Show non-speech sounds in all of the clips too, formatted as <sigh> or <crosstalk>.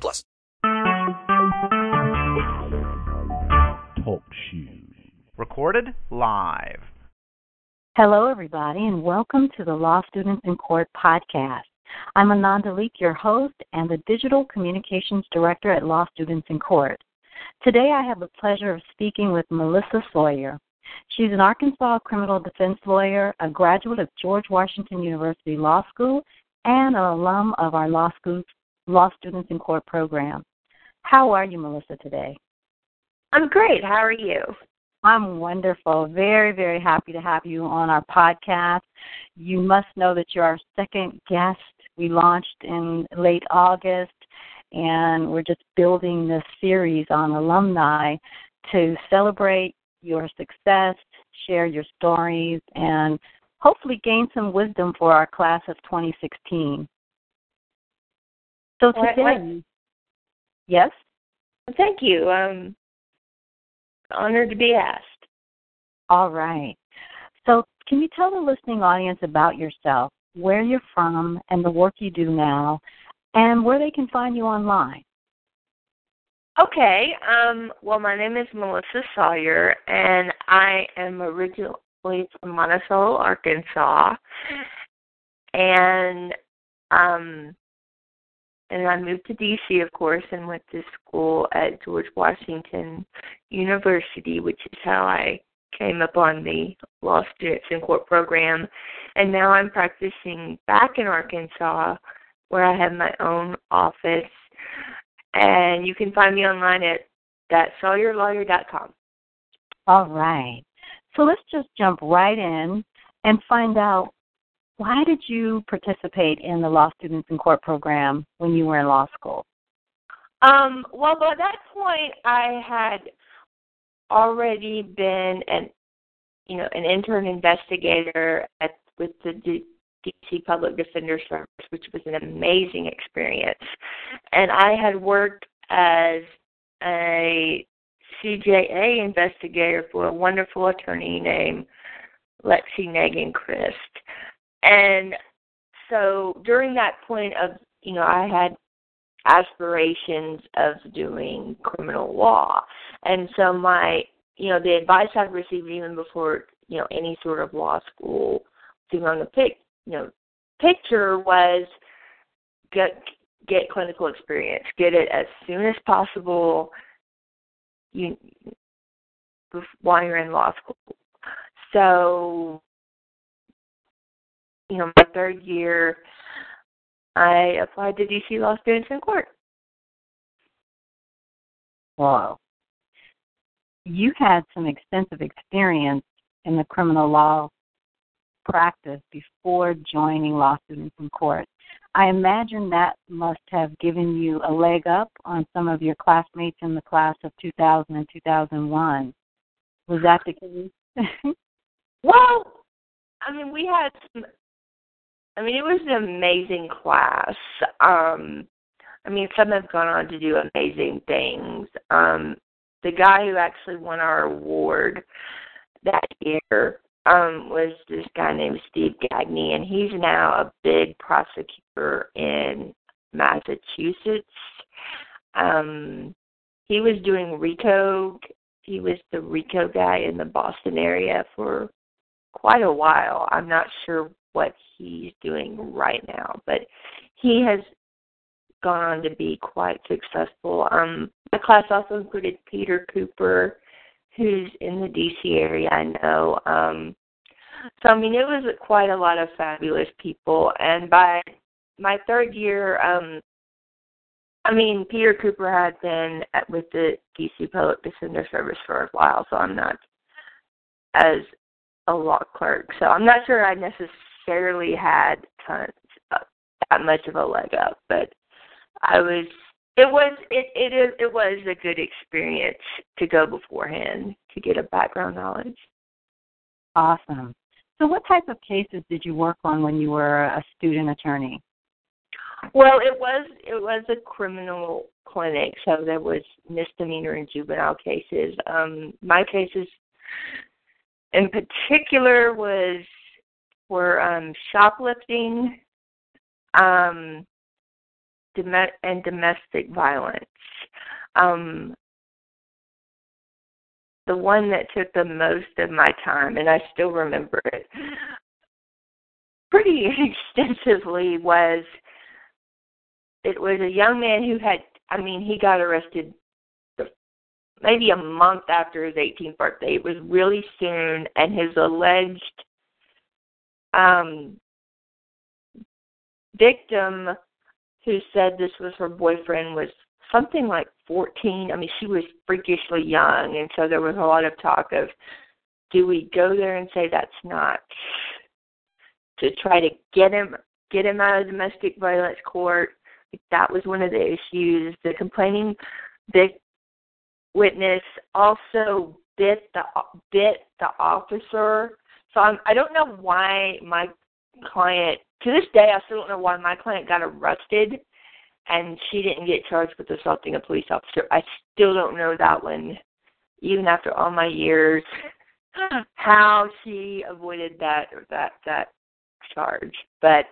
plus. Talk shoes. Recorded live. Hello, everybody, and welcome to the Law Students in Court podcast. I'm Ananda Leeke, your host and the Digital Communications Director at Law Students in Court. Today, I have the pleasure of speaking with Melissa Sawyer. She's an Arkansas criminal defense lawyer, a graduate of George Washington University Law School, and an alum of our Law, School, Law Students in Court program. How are you, Melissa, today? I'm great. How are you? I'm wonderful. Very, very happy to have you on our podcast. You must know that you're our second guest. We launched in late August, and we're just building this series on alumni to celebrate your success, share your stories, and hopefully gain some wisdom for our class of 2016. So today, what- yes? Thank you. Um, honored to be asked. All right. So, can you tell the listening audience about yourself, where you're from, and the work you do now, and where they can find you online? Okay. Um, well, my name is Melissa Sawyer, and I am originally from Monticello, Arkansas, and um, and I moved to DC, of course, and went to school at George Washington University, which is how I came upon the Law Students in Court program. And now I'm practicing back in Arkansas, where I have my own office. And you can find me online at thatsawyerlawyer.com. All right. So, let's just jump right in and find out why did you participate in the Law Students in Court program when you were in law school? Um, well, by that point, I had already been an, you know, an intern investigator at with the D- DC Public Defender Service, which was an amazing experience. And I had worked as a CJA investigator for a wonderful attorney named Lexi Negan Christ. And so during that point of, you know, I had aspirations of doing criminal law. And so my, you know, the advice I've received even before, you know, any sort of law school thing on the pic, you know, picture was get get clinical experience, get it as soon as possible. You while you're in law school. So, you know, my third year, I applied to DC Law Students in Court. Wow. You had some extensive experience in the criminal law practice before joining Law Students in Court. I imagine that must have given you a leg up on some of your classmates in the class of 2000 and 2001. Was that the case? <laughs> Well, I mean, we had some. I mean, it was an amazing class. Um, I mean, some have gone on to do amazing things. Um, the guy who actually won our award that year um, was this guy named Steve Gagney, and he's now a big prosecutor in Massachusetts. Um, he was doing RICO. He was the RICO guy in the Boston area for quite a while. I'm not sure what he's doing right now, but he has gone on to be quite successful. Um, my class also included Peter Cooper, who's in the DC area, I know. Um, so I mean, it was quite a lot of fabulous people, and by my third year, um, I mean, Peter Cooper had been at, with the DC Public Defender Service for a while, so I'm not as a law clerk. So I'm not sure I necessarily had tons of, that much of a leg up, but I was it was it it is it was a good experience to go beforehand to get a background knowledge. Awesome. So, what type of cases did you work on when you were a student attorney? Well, it was it was a criminal clinic, so there was misdemeanor and juvenile cases. Um, my cases, in particular, was were um, shoplifting, um, dom- and domestic violence. Um, the one that took the most of my time, and I still remember it pretty <laughs> extensively, was it was a young man who had, I mean, he got arrested maybe a month after his 18th birthday. It was really soon, and his alleged um, victim, who said this was her boyfriend, was something like 14. I mean, she was freakishly young, and so there was a lot of talk of, do we go there and say that's not to try to get him get him out of domestic violence court? That was one of the issues. The complaining witness also bit the bit the officer. So I'm, I don't know why my client to this day I still don't know why my client got arrested and she didn't get charged with assaulting a police officer. I still don't know that one, even after all my years, <laughs> how she avoided that that that charge. But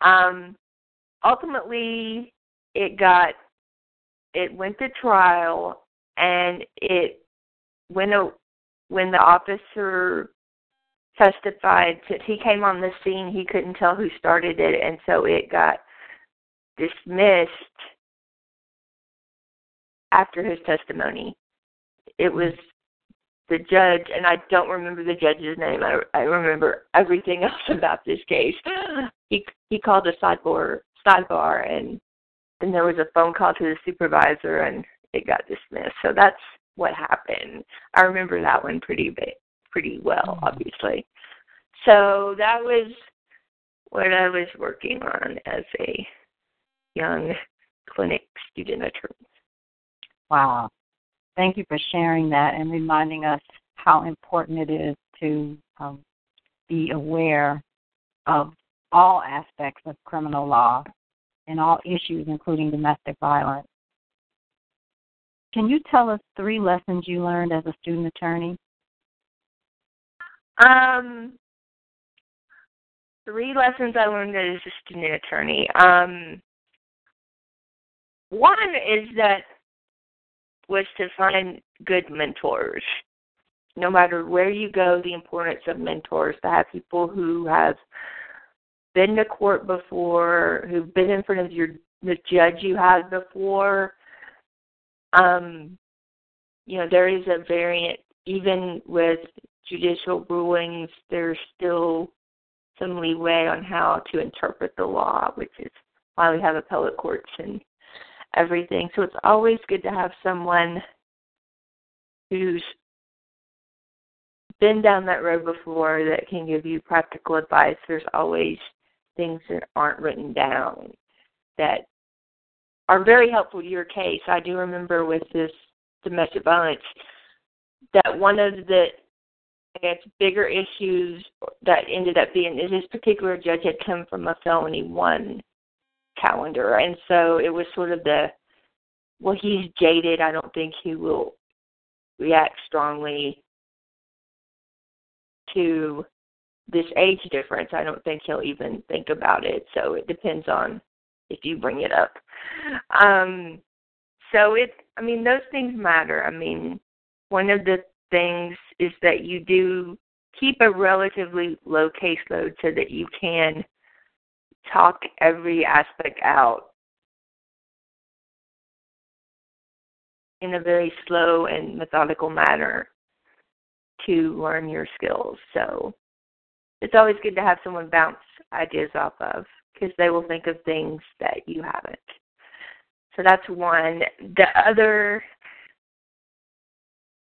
um ultimately it got it went to trial and it when a when the officer testified that he came on the scene he couldn't tell who started it and so it got dismissed after his testimony. It was the judge, and I don't remember the judge's name. I, I remember everything <laughs> else about this case. He he called a sidebar sidebar, and then there was a phone call to the supervisor, and it got dismissed. So that's what happened. I remember that one pretty bit, pretty well, Mm-hmm. obviously. So that was what I was working on as a young clinic student attorney. Wow. Thank you for sharing that and reminding us how important it is to um, be aware of all aspects of criminal law and all issues, including domestic violence. Can you tell us three lessons you learned as a student attorney? Um, three lessons I learned as a student attorney. Um, one is that was to find good mentors. No matter where you go, the importance of mentors to have people who have been to court before, who've been in front of your the judge you had before. Um, you know, there is a variant even with judicial rulings, there's still some leeway on how to interpret the law, which is why we have appellate courts and everything. So it's always good to have someone who's been down that road before that can give you practical advice. There's always things that aren't written down that are very helpful to your case. I do remember with this domestic violence that one of the I guess bigger issues that ended up being is this particular judge had come from a felony one calendar and so it was sort of the well he's jaded, I don't think he will react strongly to this age difference. I don't think he'll even think about it. So it depends on if you bring it up. Um so it I mean those things matter. I mean one of the things is that you do keep a relatively low caseload so that you can talk every aspect out in a very slow and methodical manner to learn your skills. So it's always good to have someone bounce ideas off of because they will think of things that you haven't. So that's one. The other,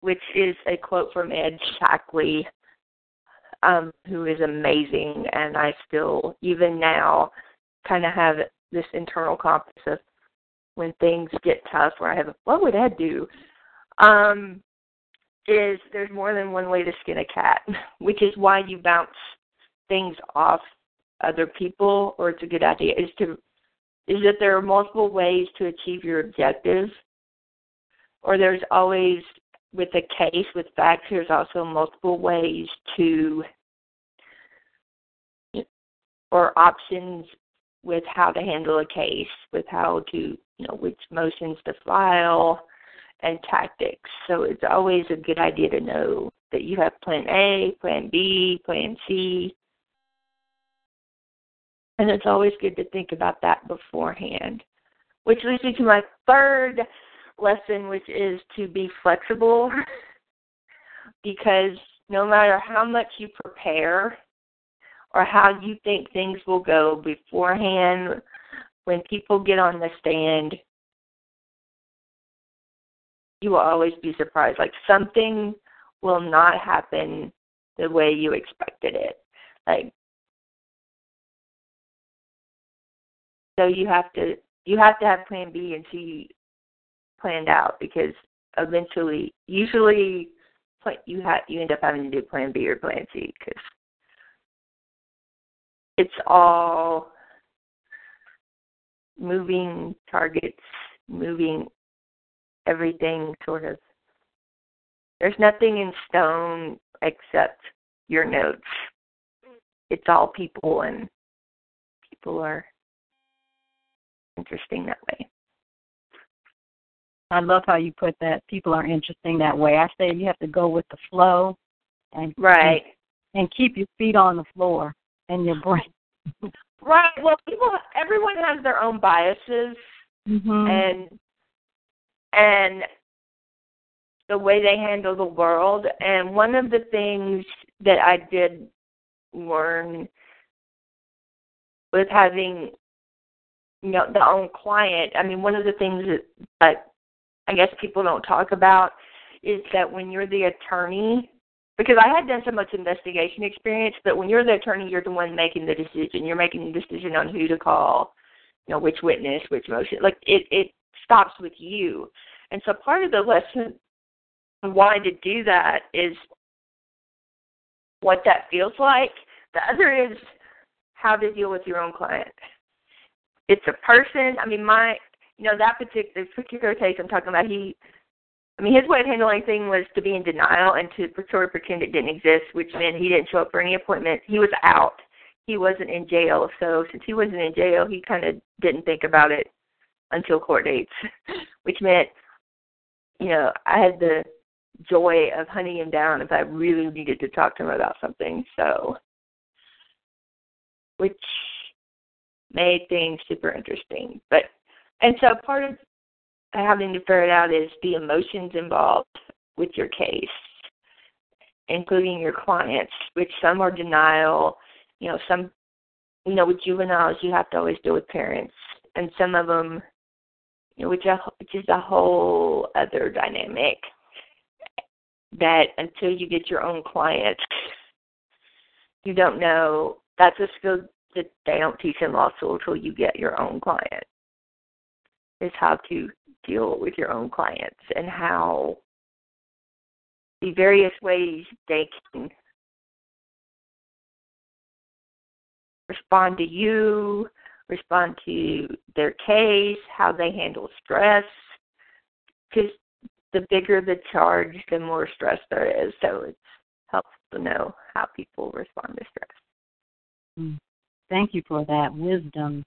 which is a quote from Ed Shackley, um, who is amazing, and I still, even now, kind of have this internal compass of when things get tough or I have what would Ed do? Um is there's more than one way to skin a cat, <laughs> which is why you bounce things off other people or it's a good idea is to is that there are multiple ways to achieve your objective or there's always with a case with facts there's also multiple ways to or options with how to handle a case with how to you know which motions to file and tactics so it's always a good idea to know that you have plan a plan b plan c and it's always good to think about that beforehand. Which leads me to my third lesson, which is to be flexible. because no matter how much you prepare or how you think things will go beforehand, when people get on the stand, you will always be surprised. Like something will not happen the way you expected it. Like So you have to you have to have plan B and C planned out because eventually, usually, you have you end up having to do plan B or plan C because it's all moving targets, moving everything sort of. There's nothing in stone except your notes. It's all people, and people are interesting that way. I love how you put that. People are interesting that way. I say you have to go with the flow and right and, and keep your feet on the floor and your brain. <laughs> right. Well, people everyone has their own biases mm-hmm. and and the way they handle the world and one of the things that I did learn with having you know the own client i mean one of the things that, that i guess people don't talk about is that when you're the attorney because i had done so much investigation experience but when you're the attorney you're the one making the decision. You're making the decision on who to call you know which witness which motion. Like it it stops with you. And so part of the lesson why to do that is what that feels like. The other is how to deal with your own client. It's a person. I mean, my you know that particular particular case I'm talking about. He, I mean, his way of handling things was to be in denial and to sort of pretend it didn't exist, which meant he didn't show up for any appointment. He was out. He wasn't in jail, so since he wasn't in jail, he kind of didn't think about it until court dates, <laughs> which meant, you know, I had the joy of hunting him down if I really needed to talk to him about something. So, which made things super interesting. But and so part of having to ferret out is the emotions involved with your case, including your clients, which some are denial, you know, some you know, with juveniles you have to always deal with parents. And some of them you know, which, are, which is a whole other dynamic that until you get your own clients you don't know that's a skill that they don't teach in law school until you get your own client is how to deal with your own clients and how the various ways they can respond to you, respond to their case, how they handle stress. Because the bigger the charge, the more stress there is. So it's helpful to know how people respond to stress. Mm. Thank you for that wisdom.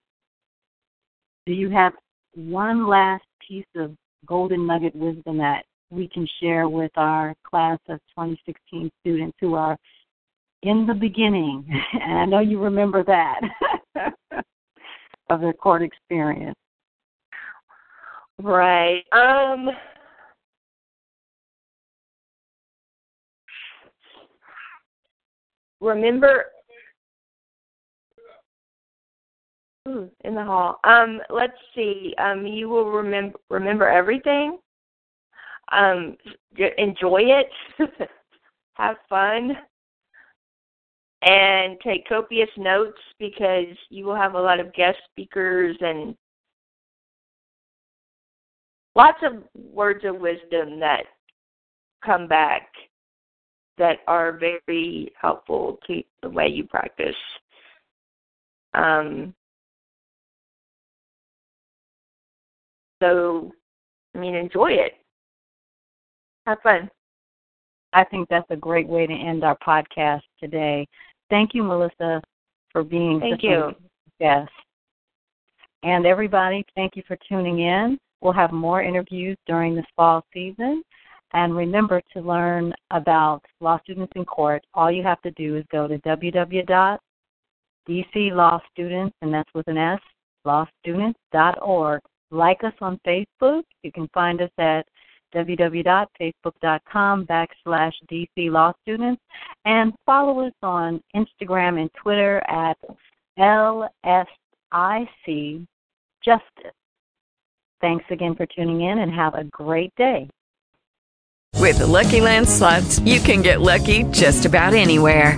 Do you have one last piece of golden nugget wisdom that we can share with our class of 2016 students who are in the beginning? <laughs> And I know you remember that <laughs> of their court experience. Right. Um remember Ooh, in the hall. Um, let's see. Um, you will remember remember everything. Um, enjoy it. <laughs> Have fun. And take copious notes because you will have a lot of guest speakers and lots of words of wisdom that come back that are very helpful to the way you practice. Um, so, I mean, enjoy it. Have fun. I think that's a great way to end our podcast today. Thank you, Melissa, for being Thank such you. a guest. And everybody, thank you for tuning in. We'll have more interviews during this fall season. And remember to learn about Law Students in Court. All you have to do is go to www.dclawstudents, and that's with an S, lawstudents.org. Like us on Facebook. You can find us at www.facebook.com backslash DC Law Students and follow us on Instagram and Twitter at LSIC Justice. Thanks again for tuning in and have a great day. With the Lucky Land slots, you can get lucky just about anywhere.